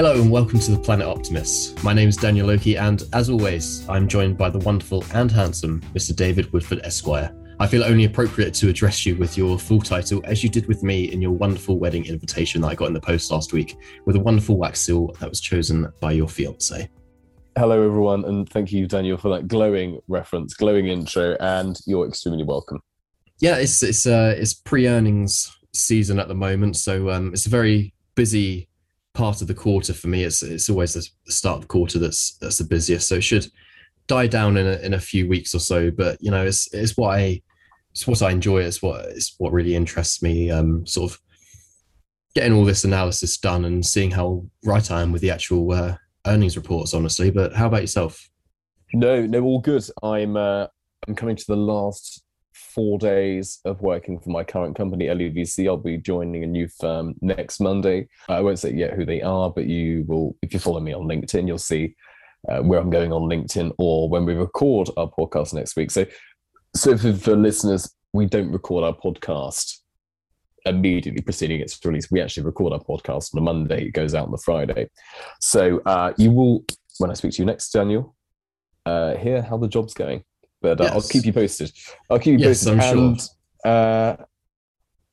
Hello and welcome to the Planet Optimist. My name is Daniel Oakey, and as always, I'm joined by the wonderful and handsome Mr. David Woodford Esquire. I feel only appropriate to address you with your full title, as you did with me in your wonderful wedding invitation that I got in the post last week, with a wonderful wax seal that was chosen by your fiance. Hello, everyone, and thank you, Daniel, for that glowing reference, glowing intro, and you're extremely welcome. Yeah, it's it's uh, it's pre-earnings season at the moment, so um, it's a very busy part of the quarter for me. It's it's always the start of the quarter that's that's the busiest, so it should die down in a, in a few weeks or so. But you know, it's it's what I it's what I enjoy. It's what it's what really interests me. Um, sort of getting all this analysis done and seeing how right I am with the actual uh, earnings reports, honestly. But how about yourself? No, no, all good. I'm uh, I'm coming to the last four days of working for my current company, LUVC. I'll be joining a new firm next Monday. I won't say yet who they are, but you will, if you follow me on LinkedIn, you'll see uh, where I'm going on LinkedIn or when we record our podcast next week. So, so for, for listeners, we don't record our podcast immediately preceding its release. We actually record our podcast on a Monday. It goes out on the Friday. So uh, you will, when I speak to you next, Daniel, uh, hear how the job's going. But uh, yes. I'll keep you posted. I'll keep you yes, posted. I'm and, sure. Uh,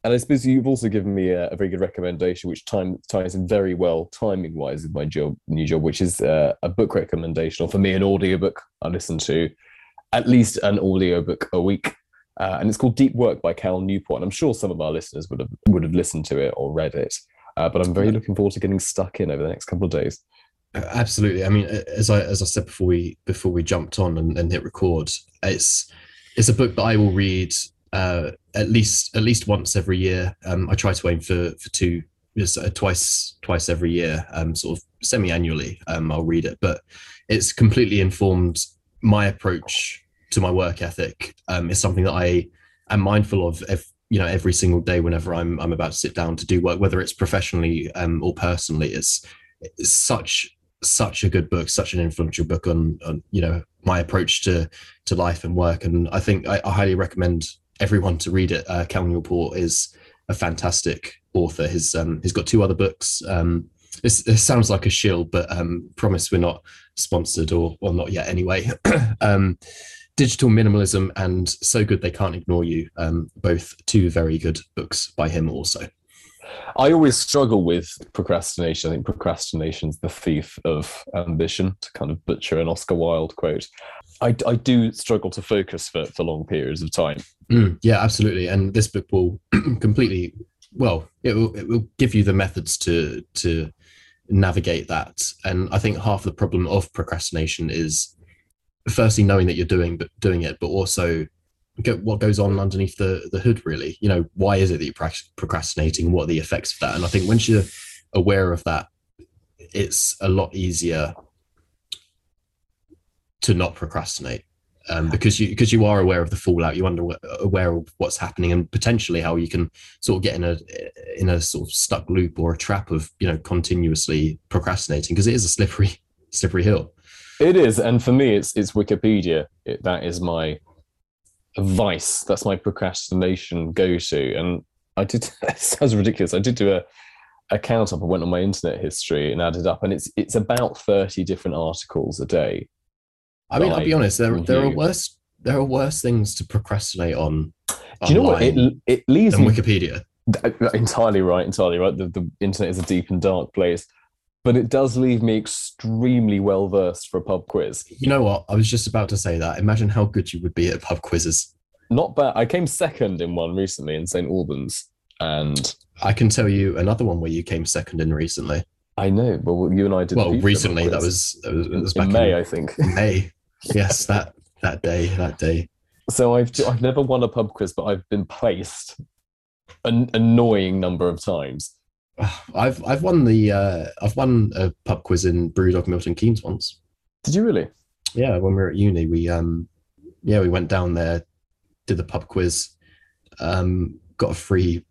and I suppose you've also given me a, a, very good recommendation, which time ties in very well, timing wise, with my job, new job, which is uh, a book recommendation, or for me, an audiobook I listen to at least an audiobook a week. Uh, and it's called Deep Work by Cal Newport. And I'm sure some of our listeners would have would have listened to it or read it. Uh, but I'm very looking forward to getting stuck in over the next couple of days. Absolutely. I mean, as I as I said before we before we jumped on and, and hit record, it's it's a book that I will read uh, at least at least once every year. Um, I try to aim for for two uh, twice twice every year, um, sort of semi annually. Um, I'll read it, but it's completely informed my approach to my work ethic. Um, it's something that I am mindful of. If, you know, every single day whenever I'm I'm about to sit down to do work, whether it's professionally um, or personally, it's, it's such such a good book, such an influential book on, on you know my approach to to life and work. And I think I, I highly recommend everyone to read it. Uh, Cal Newport is a fantastic author. He's um, he's got two other books. Um, this, sounds like a shill, but um, promise we're not sponsored or or not yet anyway. um, Digital Minimalism and So Good They Can't Ignore You, um, both two very good books by him also. I always struggle with procrastination. I think procrastination's the thief of ambition, to kind of butcher an Oscar Wilde quote. I, I do struggle to focus for, for long periods of time. Mm, yeah, absolutely. And this book will completely, well, it will, it will give you the methods to to navigate that. And I think half the problem of procrastination is firstly knowing that you're doing but doing it, but also what goes on underneath the the hood really? You know why is it that you're procrastinating? What are the effects of that? And i think once you're aware of that it's a lot easier to not procrastinate um, because you because you are aware of the fallout. You're under, aware of what's happening and potentially how you can sort of get in a in a sort of stuck loop or a trap of you know continuously procrastinating because it is a slippery slippery hill. It is. And for me it's it's wikipedia. It, that is my vice. That's my procrastination go to. And I did. It sounds ridiculous. I did do a a count up. I went on my internet history and added up, and it's it's about thirty different articles a day. I mean, I'll be honest. There there are worse there are worse things to procrastinate on. Do you know what it it leaves me, Wikipedia? Uh, entirely right. Entirely right. The the internet is a deep and dark place but it does leave me extremely well versed for a pub quiz. You know what? I was just about to say that. Imagine how good you would be at pub quizzes. Not bad. I came second in one recently in St Albans, and I can tell you another one where you came second in recently. I know. Well, you and I did. Well, recently that was that was, was back in May, in, I think. May. Yes, that that day, that day. So I've I've never won a pub quiz, but I've been placed an annoying number of times. I've I've won the uh, I've won a pub quiz in Brewdog Milton Keynes once. Did you really? Yeah, when we were at uni, we um yeah we went down there, did the pub quiz, um got a free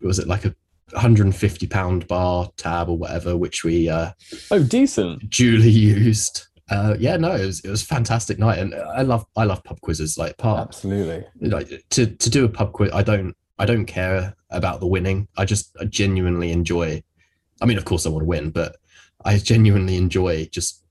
was it like a 150 pound bar tab or whatever, which we uh oh decent duly used. Uh, yeah, no, it was it was a fantastic night, and I love I love pub quizzes. Like part absolutely like to to do a pub quiz. I don't I don't care about the winning. I just I genuinely enjoy. I mean, of course, I want to win, but I genuinely enjoy just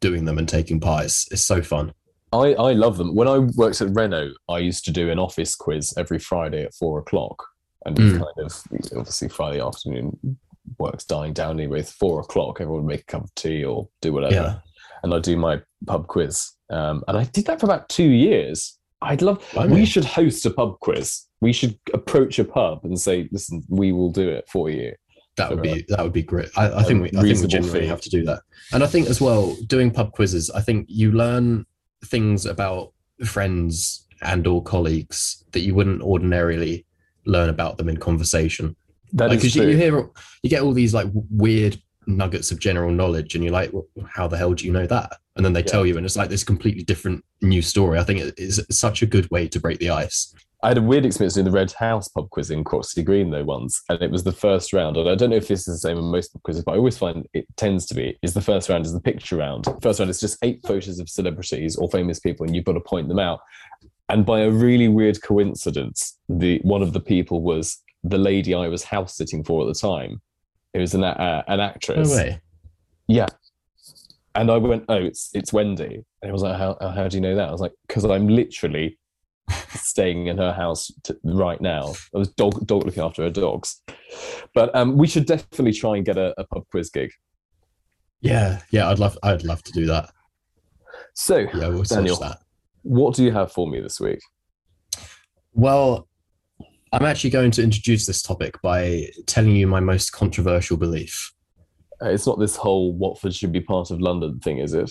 doing them and taking part. It's, it's so fun. I, I love them. When I worked at Renault, I used to do an office quiz every Friday at four o'clock. And mm. kind of obviously Friday afternoon work's dying down anyway. It's four o'clock. Everyone would make a cup of tea or do whatever. Yeah. And I do my pub quiz. Um, and I did that for about two years. I'd love, mean, we should host a pub quiz. We should approach a pub and say, listen, we will do it for you. That would be that would be great. I, I think we I think we genuinely have to do that. And I think as well, doing pub quizzes, I think you learn things about friends and or colleagues that you wouldn't ordinarily learn about them in conversation. That like, is you, you hear you get all these like weird nuggets of general knowledge, and you're like, well, how the hell do you know that? And then they yeah. tell you, and it's like this completely different new story. I think it is such a good way to break the ice. I had a weird experience in the Red House pub quiz in Croxley Green though once, and it was the first round. And I don't know if this is the same in most pub quizzes, but I always find it tends to be. Is the first round is the picture round. First round is just eight photos of celebrities or famous people, and you've got to point them out. And by a really weird coincidence, the one of the people was the lady I was house sitting for at the time. It was an uh, an actress. No way. Yeah. And I went, oh, it's it's Wendy. And it was like, how how do you know that? I was like, because I'm literally staying in her house to, right now. I was dog dog looking after her dogs. But um, we should definitely try and get a, a pub quiz gig. Yeah, yeah, I'd love I'd love to do that. So, yeah, we'll Daniel, that. what do you have for me this week? Well, I'm actually going to introduce this topic by telling you my most controversial belief. Uh, it's not this whole Watford should be part of London thing, is it?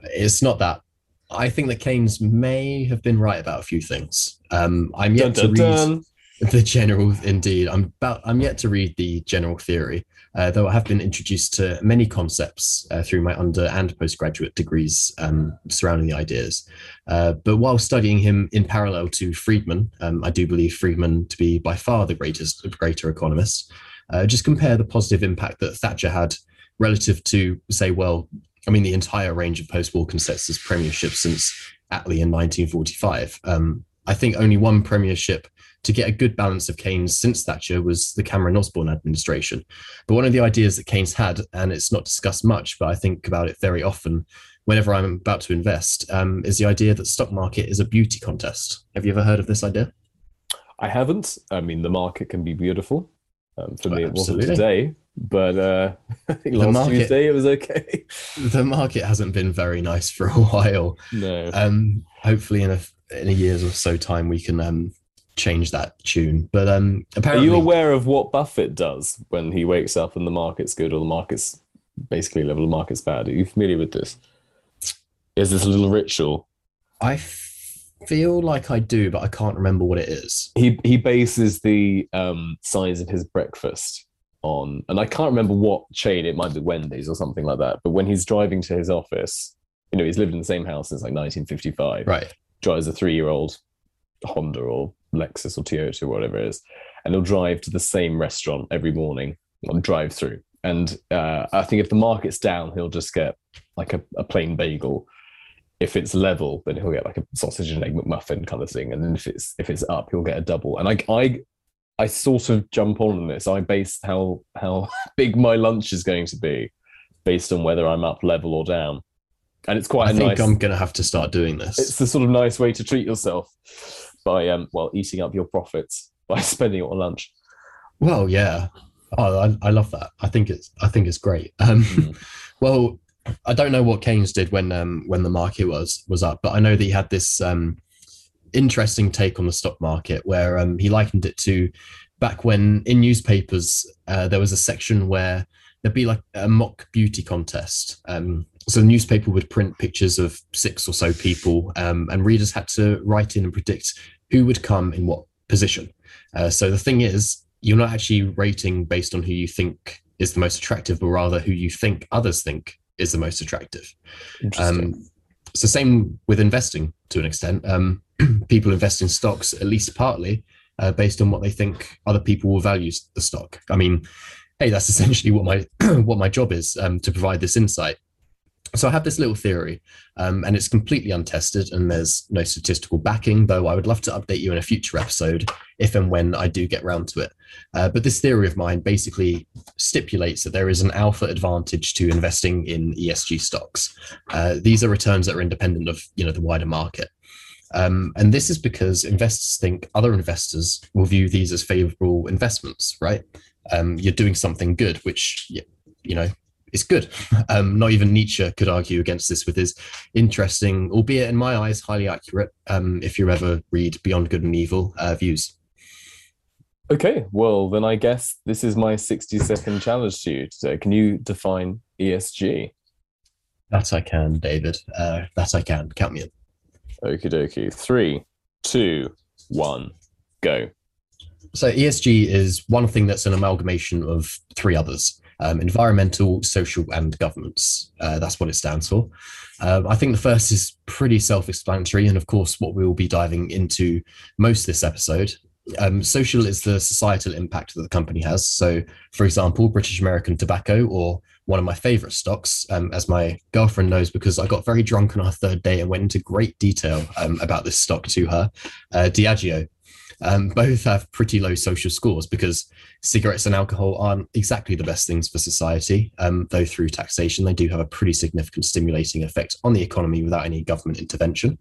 It's not that. I think that Keynes may have been right about a few things. Um, I'm yet dun, to read dun. The general. Indeed, I'm about. I'm yet to read the general theory, uh, though I have been introduced to many concepts uh, through my under and postgraduate degrees um, surrounding the ideas. Uh, but while studying him in parallel to Friedman, um, I do believe Friedman to be by far the greatest, greater economist. Uh, just compare the positive impact that Thatcher had relative to, say, well, I mean, the entire range of post-war consensus premierships since Attlee in 1945. Um, I think only one premiership to get a good balance of Keynes since Thatcher was the Cameron Osborne administration. But one of the ideas that Keynes had, and it's not discussed much, but I think about it very often whenever I'm about to invest, um, is the idea that stock market is a beauty contest. Have you ever heard of this idea? I haven't. I mean, the market can be beautiful. Um, for me, it wasn't today, but uh, I think last market, Tuesday it was okay. the market hasn't been very nice for a while. No. Um, hopefully, in a in a year's or so time, we can um, change that tune. But um, apparently, are you aware of what Buffett does when he wakes up and the market's good or the market's basically level, the market's bad? Are you familiar with this? Is this a little ritual? I feel like I do, but I can't remember what it is. He he bases the um, size of his breakfast on, and I can't remember what chain. It might be Wendy's or something like that. But when he's driving to his office, you know, he's lived in the same house since like 1955. Right. Drives a three-year-old Honda or Lexus or Toyota or whatever it is, and he'll drive to the same restaurant every morning on drive through. And uh, I think if the market's down, he'll just get like a, a plain bagel if it's level, then he'll get like a sausage and egg McMuffin kind of thing. And then if it's if it's up, he'll get a double. And I I I sort of jump on this. I base how how big my lunch is going to be based on whether I'm up level or down. And it's quite I think nice, I'm gonna have to start doing this. It's the sort of nice way to treat yourself by um well eating up your profits by spending it on lunch. Well, yeah. Oh, I, I love that. I think it's I think it's great. Um, mm. well, I don't know what Keynes did when um, when the market was was up, but I know that he had this um, interesting take on the stock market where um, he likened it to back when in newspapers uh, there was a section where there'd be like a mock beauty contest. Um, so the newspaper would print pictures of six or so people, um, and readers had to write in and predict who would come in what position. Uh, so the thing is, you're not actually rating based on who you think is the most attractive, but rather who you think others think is the most attractive. Um, it's the same with investing to an extent. Um, people invest in stocks at least partly uh, based on what they think other people will value the stock. I mean, hey, that's essentially what my what my job is um, to provide this insight. So I have this little theory, um, and it's completely untested, and there's no statistical backing. Though I would love to update you in a future episode if and when I do get round to it. Uh, but this theory of mine basically stipulates that there is an alpha advantage to investing in ESG stocks. Uh, these are returns that are independent of you know the wider market. Um, and this is because investors think other investors will view these as favorable investments, right? Um, you're doing something good, which you know it's good. Um, not even Nietzsche could argue against this with his interesting, albeit in my eyes, highly accurate, um, if you ever read Beyond Good and Evil uh, views. Okay, well, then I guess this is my 60 second challenge to you today. Can you define ESG? That I can, David. Uh, that I can. Count me in. Okie dokie. Three, two, one, go. So, ESG is one thing that's an amalgamation of three others um, environmental, social, and governance. Uh, that's what it stands for. Um, I think the first is pretty self explanatory, and of course, what we will be diving into most this episode. Um, social is the societal impact that the company has. So, for example, British American Tobacco, or one of my favorite stocks, um, as my girlfriend knows, because I got very drunk on our third day and went into great detail um, about this stock to her. Uh, Diageo, um, both have pretty low social scores because cigarettes and alcohol aren't exactly the best things for society. Um, though through taxation, they do have a pretty significant stimulating effect on the economy without any government intervention.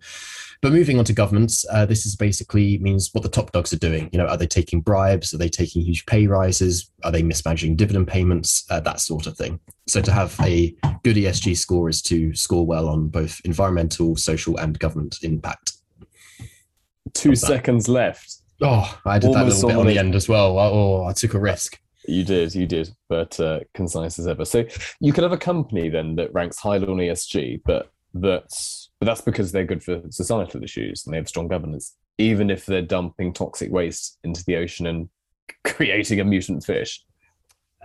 But moving on to governments, uh, this is basically means what the top dogs are doing. You know, are they taking bribes? Are they taking huge pay rises? Are they mismanaging dividend payments? Uh, that sort of thing. So to have a good ESG score is to score well on both environmental, social, and government impact. Two seconds left. Oh, I did Almost that little bit on the end as well. Oh, I took a risk. You did, you did, but uh, concise as ever. So you could have a company then that ranks highly on ESG, but that's but that's because they're good for societal issues and they have strong governance, even if they're dumping toxic waste into the ocean and creating a mutant fish.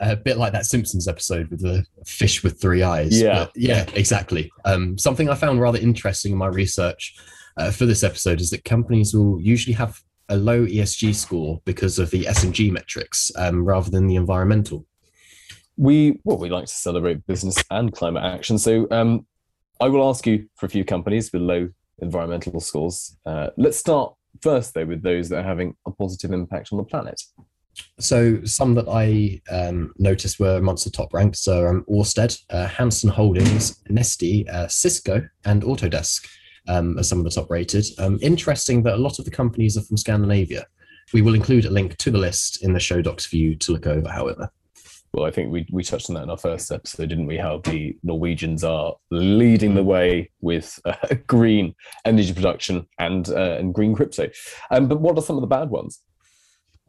A bit like that Simpsons episode with the fish with three eyes. Yeah, yeah, exactly. Um, something I found rather interesting in my research uh, for this episode is that companies will usually have a low ESG score because of the S&G metrics um, rather than the environmental? We well, we like to celebrate business and climate action. So um, I will ask you for a few companies with low environmental scores. Uh, let's start first, though, with those that are having a positive impact on the planet. So some that I um, noticed were amongst the top ranked. So um, Orsted, uh, Hanson Holdings, Neste, uh, Cisco, and Autodesk um, as some of the top rated. Um, interesting that a lot of the companies are from Scandinavia. We will include a link to the list in the show docs for you to look over, however. Well, I think we, we touched on that in our first episode, didn't we? How the Norwegians are leading the way with uh, green energy production and uh, and green crypto. Um, but what are some of the bad ones?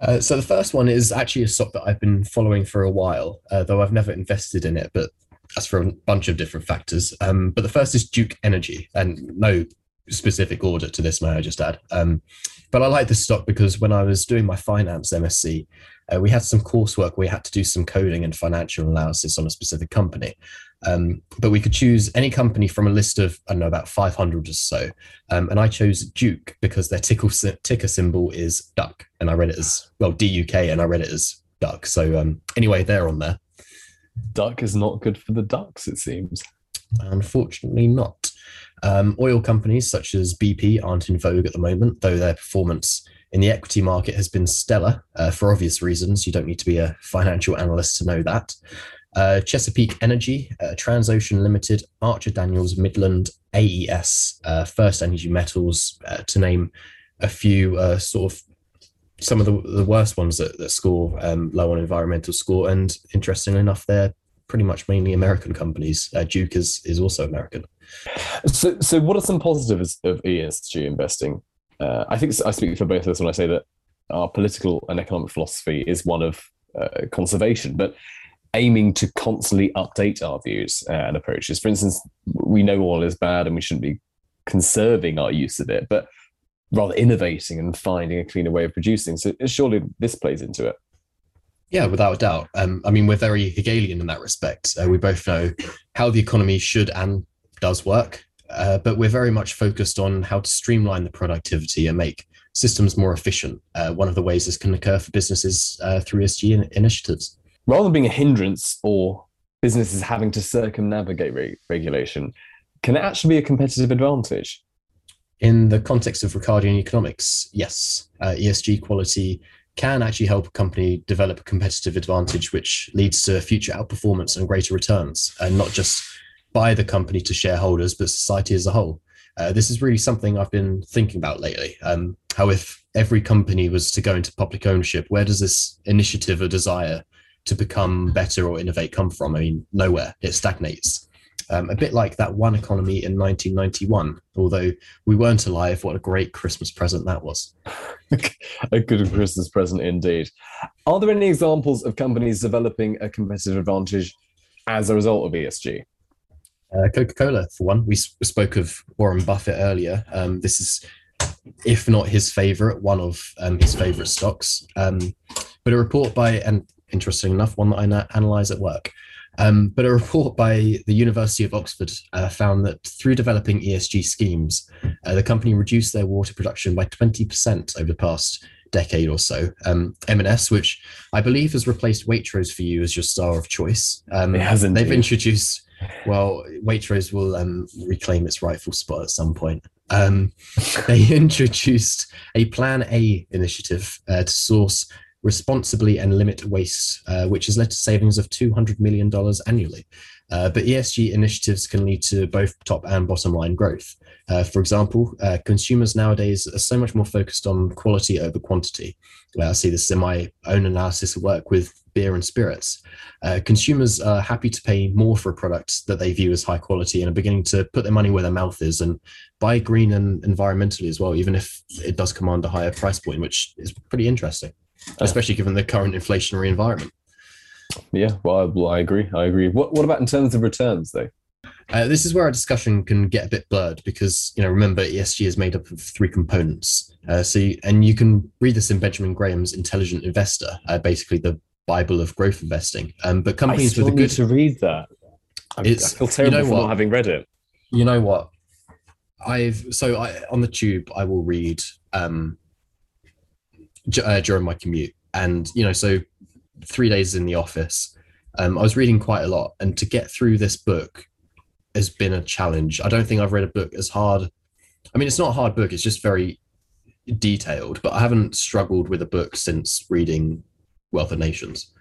Uh, so the first one is actually a stock that I've been following for a while, uh, though I've never invested in it. But that's for a bunch of different factors. Um, but the first is Duke Energy, and no specific order to this, may I just add. Um, but I like this stock because when I was doing my finance MSc, uh, we had some coursework we had to do some coding and financial analysis on a specific company. Um, but we could choose any company from a list of, I don't know, about 500 or so. Um, and I chose Duke because their tickle, ticker symbol is duck. And I read it as, well, DUK, and I read it as duck. So um, anyway, they're on there duck is not good for the ducks, it seems. Unfortunately, not. Um, oil companies such as BP aren't in vogue at the moment, though their performance in the equity market has been stellar uh, for obvious reasons. You don't need to be a financial analyst to know that. Uh, Chesapeake Energy, uh, Transocean Limited, Archer Daniels, Midland, AES, uh, First Energy Metals, uh, to name a few uh, sort of some of the, the worst ones that, score um, low on environmental score. And interestingly enough, they're pretty much mainly American companies. Uh, Duke is is also American. So, so what are some positives of ESG investing? Uh, I think I speak for both of us when I say that our political and economic philosophy is one of uh, conservation, but aiming to constantly update our views uh, and approaches. For instance, we know oil is bad and we shouldn't be conserving our use of it, but rather innovating and finding a cleaner way of producing. So surely this plays into it. Yeah, without a doubt. Um, I mean, we're very Hegelian in that respect. Uh, we both know how the economy should and does work, uh, but we're very much focused on how to streamline the productivity and make systems more efficient. Uh, one of the ways this can occur for businesses uh, through ESG in- initiatives. Rather than being a hindrance or businesses having to circumnavigate re- regulation, can it actually be a competitive advantage? In the context of Ricardian economics, yes, uh, ESG quality can actually help a company develop a competitive advantage, which leads to future outperformance and greater returns, and not just by the company to shareholders, but society as a whole. Uh, this is really something I've been thinking about lately. Um, how if every company was to go into public ownership, where does this initiative or desire to become better or innovate come from? I mean, nowhere. It stagnates. Um, a bit like that one economy in 1991. Although we weren't alive, what a great Christmas present that was. a good Christmas present indeed. Are there any examples of companies developing a competitive advantage as a result of ESG? Uh, Coca Cola, for one. We spoke of Warren Buffett earlier. Um, this is, if not his favorite, one of um, his favorite stocks. Um, but a report by, and interesting enough, one that I na- analyze at work. Um, but a report by the University of Oxford uh, found that through developing ESG schemes, uh, the company reduced their water production by 20% over the past decade or so. Um, M&S, which I believe has replaced Waitrose for you as your star of choice. Um, it hasn't. They've introduced well, Waitrose will um, reclaim its rightful spot at some point. Um, they introduced a Plan A initiative uh, to source responsibly and limit waste, uh, which has led to savings of $200 million annually. Uh, but ESG initiatives can lead to both top and bottom line growth. Uh, for example, uh, consumers nowadays are so much more focused on quality over quantity. I see this in my own analysis of work with beer and spirits. Uh, consumers are happy to pay more for a product that they view as high quality and are beginning to put their money where their mouth is and buy green and environmentally as well, even if it does command a higher price point, which is pretty interesting, especially given the current inflationary environment. Yeah, well, well I agree. I agree. What, what about in terms of returns, though? Uh, this is where our discussion can get a bit blurred because you know remember ESG is made up of three components. Uh, so you, and you can read this in Benjamin Graham's Intelligent Investor, uh, basically the Bible of growth investing. Um, but companies with a good to read that. I, it's, I feel terrible you know for what? not having read it. You know what? I've so I on the tube I will read um, uh, during my commute, and you know so three days in the office. Um, I was reading quite a lot, and to get through this book has been a challenge. I don't think I've read a book as hard. I mean, it's not a hard book; it's just very detailed. But I haven't struggled with a book since reading Wealth of Nations.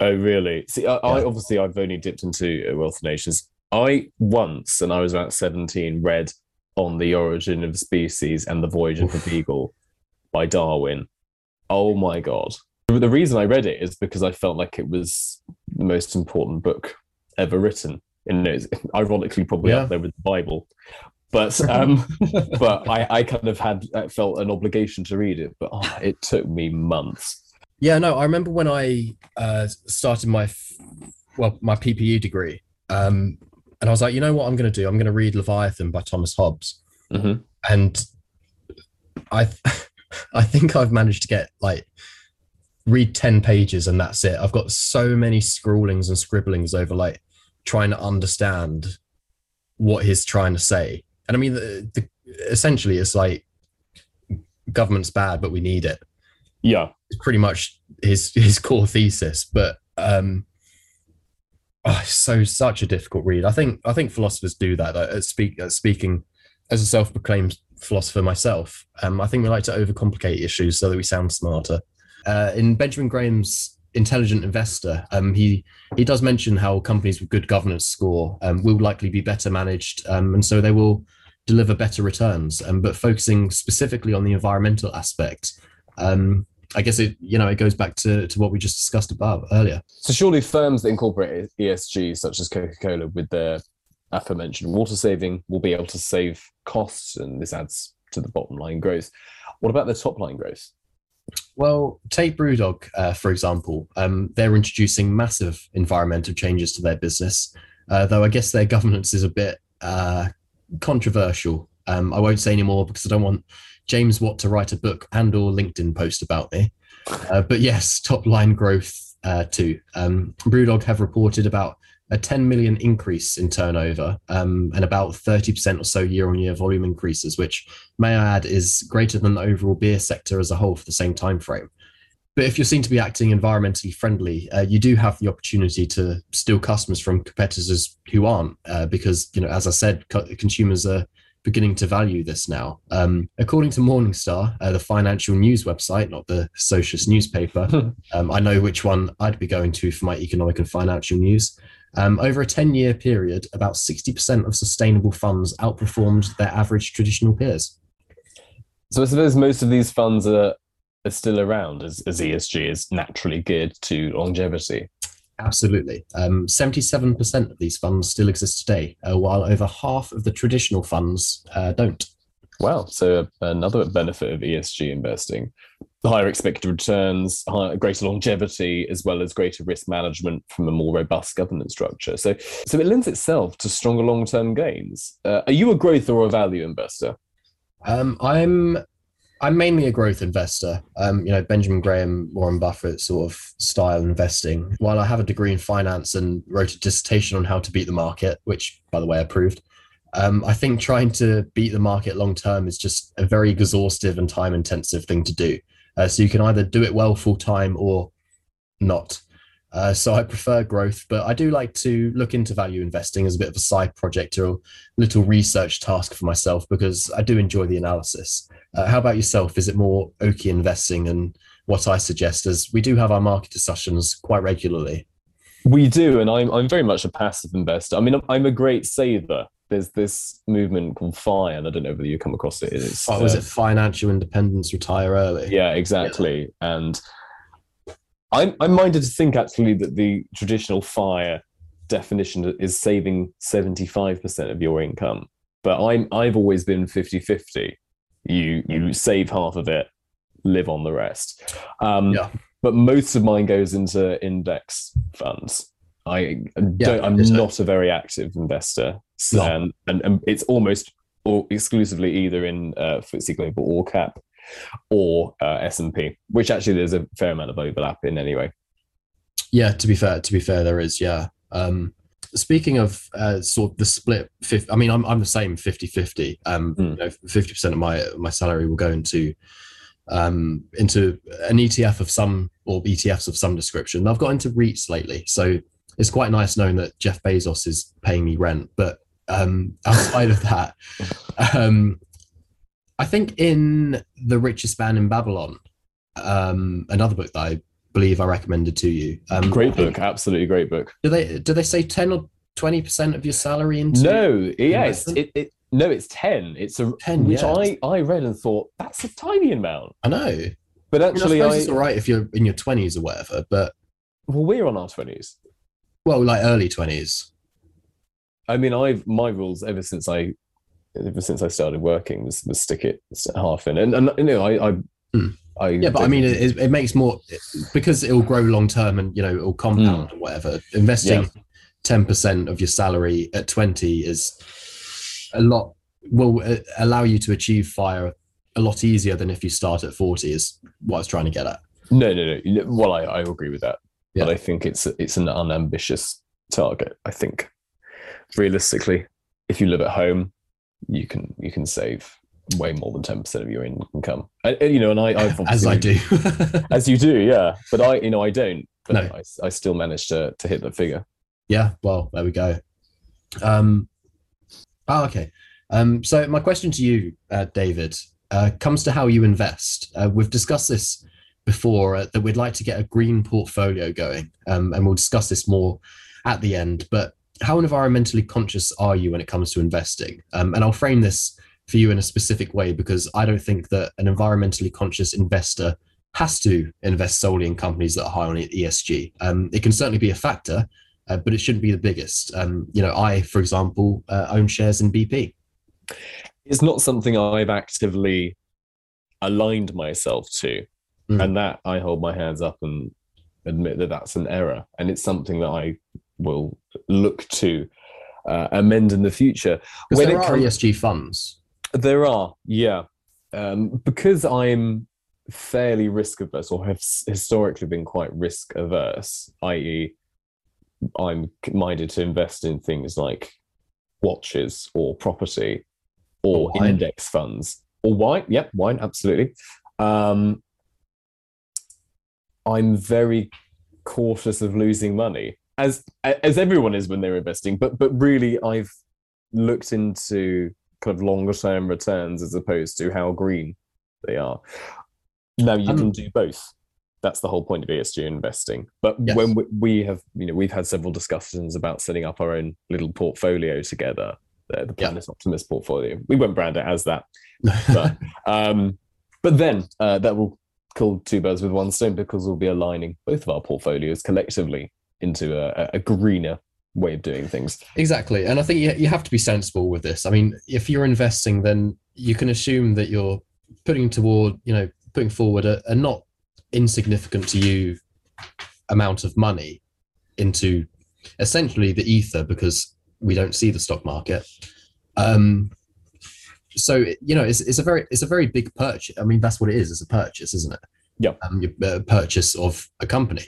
Oh, really? See, I, yeah. I obviously I've only dipped into uh, Wealth of Nations. I once, and I was about seventeen, read on the origin of species and the voyage of the beagle by Darwin. Oh my god! The reason I read it is because I felt like it was the most important book ever written. And it's ironically probably yeah. up there with the Bible. But um, but I, I kind of had I felt an obligation to read it. But oh, it took me months yeah, no, I remember when I uh, started my well my PPE degree, um, and I was like, you know what, I'm going to do? I'm going to read Leviathan by Thomas Hobbes, mm-hmm. and I I think I've managed to get like read 10 pages and that's it. I've got so many scrawlings and scribblings over like trying to understand what he's trying to say. And I mean, the, the, essentially, it's like government's bad, but we need it. Yeah it's pretty much his his core thesis. But um, oh, so such a difficult read. I think I think philosophers do that. Uh, speak, uh, speaking as a self-proclaimed philosopher myself, um, I think we like to overcomplicate issues so that we sound smarter. Uh, in Benjamin Graham's Intelligent Investor, um, he he does mention how companies with good governance score um, will likely be better managed, um, and so they will deliver better returns. Um, but focusing specifically on the environmental aspect, um, I guess it you know it goes back to, to what we just discussed above earlier. So surely firms that incorporate ESG, such as Coca Cola, with their aforementioned water saving, will be able to save costs, and this adds to the bottom line growth. What about the top line growth? Well, take Brewdog uh, for example. Um, they're introducing massive environmental changes to their business, uh, though I guess their governance is a bit uh, controversial. Um, I won't say any more because I don't want James Watt to write a book and or LinkedIn post about me. Uh, but yes, top line growth uh, too. Um, Brewdog have reported about a 10 million increase in turnover um, and about 30% or so year on year volume increases, which may I add is greater than the overall beer sector as a whole for the same time frame. but if you're seen to be acting environmentally friendly, uh, you do have the opportunity to steal customers from competitors who aren't, uh, because you know, as I said, co- consumers are beginning to value this now. Um, according to Morningstar, uh, the financial news website, not the socialist newspaper, um, I know which one I'd be going to for my economic and financial news. Um, over a 10 year period, about 60% of sustainable funds outperformed their average traditional peers. So I suppose most of these funds are, are still around as, as ESG is naturally geared to longevity. Absolutely. Um, 77% of these funds still exist today, uh, while over half of the traditional funds uh, don't. Wow. So another benefit of ESG investing, higher expected returns, higher, greater longevity, as well as greater risk management from a more robust governance structure. So, so it lends itself to stronger long-term gains. Uh, are you a growth or a value investor? Um, I'm I'm mainly a growth investor. Um, you know, Benjamin Graham, Warren Buffett sort of style investing. While I have a degree in finance and wrote a dissertation on how to beat the market, which by the way I proved, um, I think trying to beat the market long term is just a very exhaustive and time intensive thing to do. Uh, so you can either do it well full time or not. Uh, so I prefer growth, but I do like to look into value investing as a bit of a side project or a little research task for myself because I do enjoy the analysis. Uh, how about yourself? Is it more Oakey investing and what I suggest? As we do have our market discussions quite regularly. We do, and I'm I'm very much a passive investor. I mean, I'm, I'm a great saver. There's this movement called FIRE, and I don't know whether you come across it. It's, oh, was uh, it financial independence, retire early? Yeah, exactly. Yeah. And I'm I'm minded to think actually that the traditional FIRE definition is saving 75% of your income. But I'm I've always been 50-50. You you save half of it, live on the rest. Um, yeah. But most of mine goes into index funds. I don't, I'm not a very active investor, so, no. and, and, it's almost or exclusively either in uh, FTSE Global All Cap or uh, S&P, which actually there's a fair amount of overlap in anyway. Yeah, to be fair, to be fair, there is. Yeah. Um, speaking of uh, sort of the split, 50, I mean, I'm, I'm the same 50 50. Um, mm. you know, 50% of my, my salary will go into um, into an ETF of some or ETFs of some description. I've got into REITs lately, so it's quite nice knowing that Jeff Bezos is paying me rent. But um, outside of that, um, I think in The Richest Man in Babylon, um, another book that I believe I recommended to you. Um, great book, absolutely great book. Do they do they say ten or twenty percent of your salary into? No, yeah, it's, it, it, no, it's ten. It's a ten, which yeah. I I read and thought that's a tiny amount. I know, but actually, I, mean, I it's all right if you're in your twenties or whatever. But well, we're on our twenties. Well, like early twenties. I mean, I've my rules ever since I ever since I started working was, was stick it half in, and and you know I I, mm. I yeah, but I mean it, it makes more because it will grow long term and you know it will compound mm. or whatever. Investing ten yeah. percent of your salary at twenty is a lot will uh, allow you to achieve fire a lot easier than if you start at forty. Is what I was trying to get at. No, no, no. Well, I, I agree with that, yeah. but I think it's it's an unambitious target. I think realistically, if you live at home you can you can save way more than 10% of your income. And, you know and i I've as i do. As you do yeah. But i you know i don't. But no. I, I still managed to to hit the figure. Yeah well there we go. Um oh, okay. Um so my question to you uh, david uh, comes to how you invest. Uh, we've discussed this before uh, that we'd like to get a green portfolio going. Um, and we'll discuss this more at the end but how environmentally conscious are you when it comes to investing? Um, and I'll frame this for you in a specific way because I don't think that an environmentally conscious investor has to invest solely in companies that are high on ESG. Um, it can certainly be a factor, uh, but it shouldn't be the biggest. Um, you know, I, for example, uh, own shares in BP. It's not something I've actively aligned myself to, mm. and that I hold my hands up and admit that that's an error, and it's something that I will look to uh, amend in the future. When there are ESG funds. There are, yeah. Um, because I'm fairly risk averse or have historically been quite risk averse, i.e., I'm minded to invest in things like watches or property or, or index funds or wine. Yep, wine, absolutely. Um, I'm very cautious of losing money, as as everyone is when they're investing. But but really, I've looked into kind of longer term returns as opposed to how green they are. Now you um, can do both. That's the whole point of ESG investing. But yes. when we, we, have, you know, we've had several discussions about setting up our own little portfolio together, the, the Planet yeah. Optimist portfolio. We won't brand it as that, but um, but then uh, that will kill two birds with one stone because we'll be aligning both of our portfolios collectively into a, a greener way of doing things. Exactly. And I think you, you have to be sensible with this. I mean, if you're investing, then you can assume that you're putting toward, you know, putting forward a, a not insignificant to you amount of money into essentially the ether because we don't see the stock market. Um, so you know, it's, it's a very it's a very big purchase. I mean, that's what it is. It's a purchase, isn't it? Yeah. Um, your uh, purchase of a company.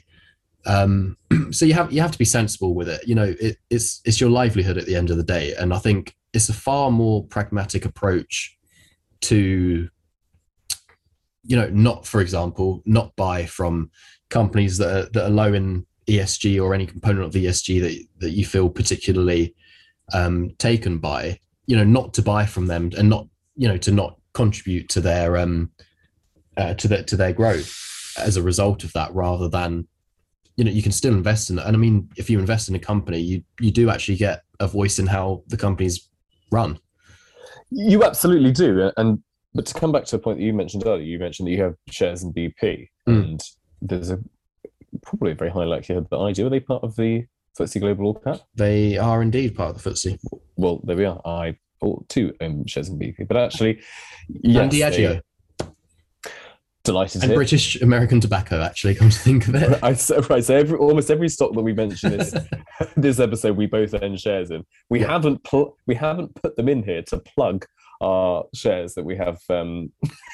Um, so you have you have to be sensible with it. You know, it, it's it's your livelihood at the end of the day, and I think it's a far more pragmatic approach to, you know, not for example, not buy from companies that are, that are low in ESG or any component of ESG that that you feel particularly um, taken by. You know, not to buy from them and not you know to not contribute to their um, uh, to their to their growth as a result of that, rather than you know you can still invest in it and i mean if you invest in a company you you do actually get a voice in how the company's run you absolutely do and but to come back to a point that you mentioned earlier you mentioned that you have shares in bp mm. and there's a probably a very high likelihood that i do are they part of the FTSE Global All Cap? They are indeed part of the FTSE. Well, there we are. I bought two um, shares in BP, but actually, yes, and Diageo delighted and British American tobacco. Actually, come to think of it, I, right. So every, almost every stock that we mention this this episode, we both own shares in. We yeah. haven't put we haven't put them in here to plug our shares that we have um,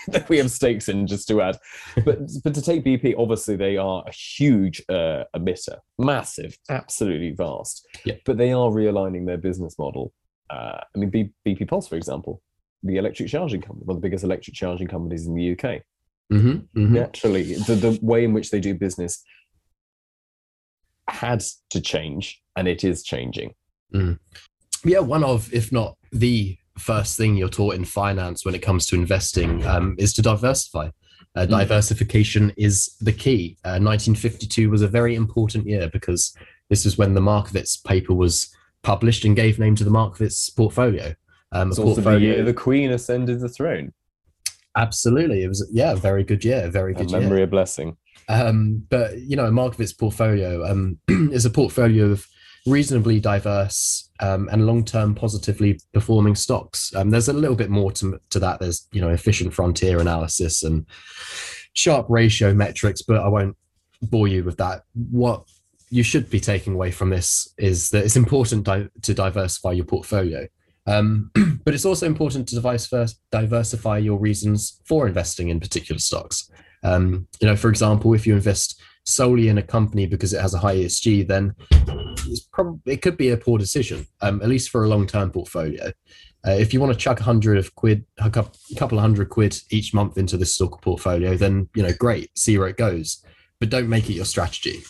that we have stakes in. Just to add, but but to take BP, obviously they are a huge uh, emitter, massive, absolutely vast. Yeah. But they are realigning their business model. Uh, I mean, B- BP Pulse, for example, the electric charging company, one of the biggest electric charging companies in the UK mm-hmm, mm-hmm. naturally the, the way in which they do business had to change and it is changing mm. yeah one of if not the first thing you're taught in finance when it comes to investing um, is to diversify uh, mm. diversification is the key uh, 1952 was a very important year because this is when the markowitz paper was published and gave name to the markowitz portfolio um, it's also portfolio. the year the queen ascended the throne Absolutely, it was yeah, a very good year, very good year. a memory year. a blessing. Um, but you know, Markowitz portfolio um, is a portfolio of reasonably diverse um, and long-term positively performing stocks. Um, there's a little bit more to, to that. There's you know efficient frontier analysis and Sharpe ratio metrics, but I won't bore you with that. What you should be taking away from this is that it's important di- to diversify your portfolio. Um, but it's also important to diversify your reasons for investing in particular stocks. Um, you know, for example, if you invest solely in a company because it has a high ESG, then it's probably it could be a poor decision, um, at least for a long-term portfolio. Uh, if you want to chuck a hundred of quid, a couple of hundred quid each month into this stock portfolio, then you know, great, see where it goes. But don't make it your strategy.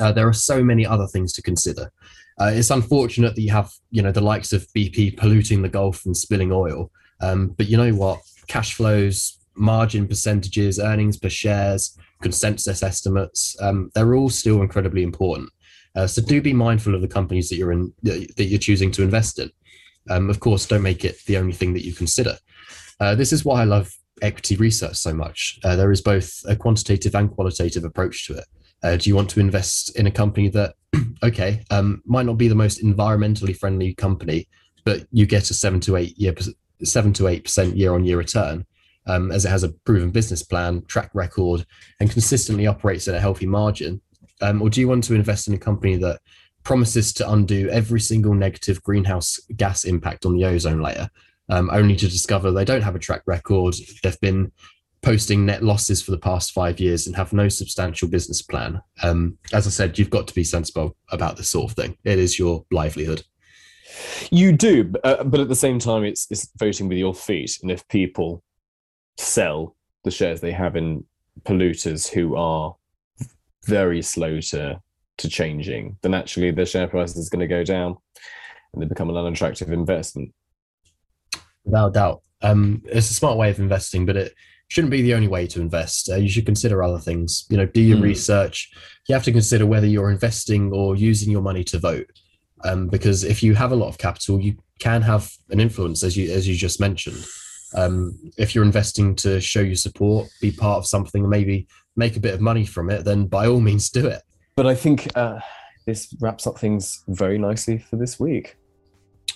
Uh, there are so many other things to consider. Uh, it's unfortunate that you have, you know, the likes of BP polluting the Gulf and spilling oil. Um, but you know what? Cash flows, margin percentages, earnings per shares, consensus estimates, um, they're all still incredibly important. Uh, so do be mindful of the companies that you're in that you're choosing to invest in. Um, of course, don't make it the only thing that you consider. Uh, this is why I love equity research so much. Uh, there is both a quantitative and qualitative approach to it. Uh, do you want to invest in a company that, okay, um, might not be the most environmentally friendly company, but you get a seven to eight year, seven to eight percent year on year return, um, as it has a proven business plan, track record, and consistently operates at a healthy margin? Um, or do you want to invest in a company that promises to undo every single negative greenhouse gas impact on the ozone layer, um, only to discover they don't have a track record. They've been posting net losses for the past five years and have no substantial business plan. Um, as I said, you've got to be sensible about this sort of thing. It is your livelihood. You do, uh, but at the same time, it's, it's voting with your feet. And if people sell the shares they have in polluters who are very slow to to changing, then actually the share price is going to go down and they become an unattractive investment. Without doubt. Um, it's a smart way of investing, but it shouldn't be the only way to invest. Uh, you should consider other things. You know, do your Hmm. research. You have to consider whether you're investing or using your money to vote. Um, because if you have a lot of capital, you can have an influence, as you as you just mentioned. Um, if you're investing to show your support, be part of something, and maybe make a bit of money from it, then by all means do it. But I think uh, this wraps up things very nicely for this week.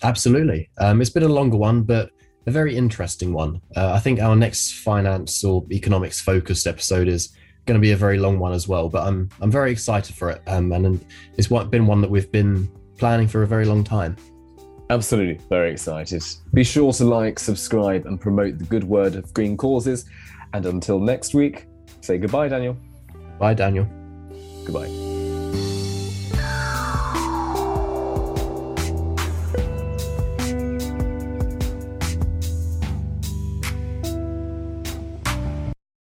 Absolutely. Um, it's been a longer one, but a very interesting one. Uh, I think our next finance or economics focused episode is going to be a very long one as well. But I'm I'm very excited for it, um, and, and it's what, been one that we've been planning for a very long time. Absolutely, very excited. Be sure to like, subscribe, and promote the good word of green causes. And until next week, say goodbye, Daniel. Bye, Daniel. Goodbye.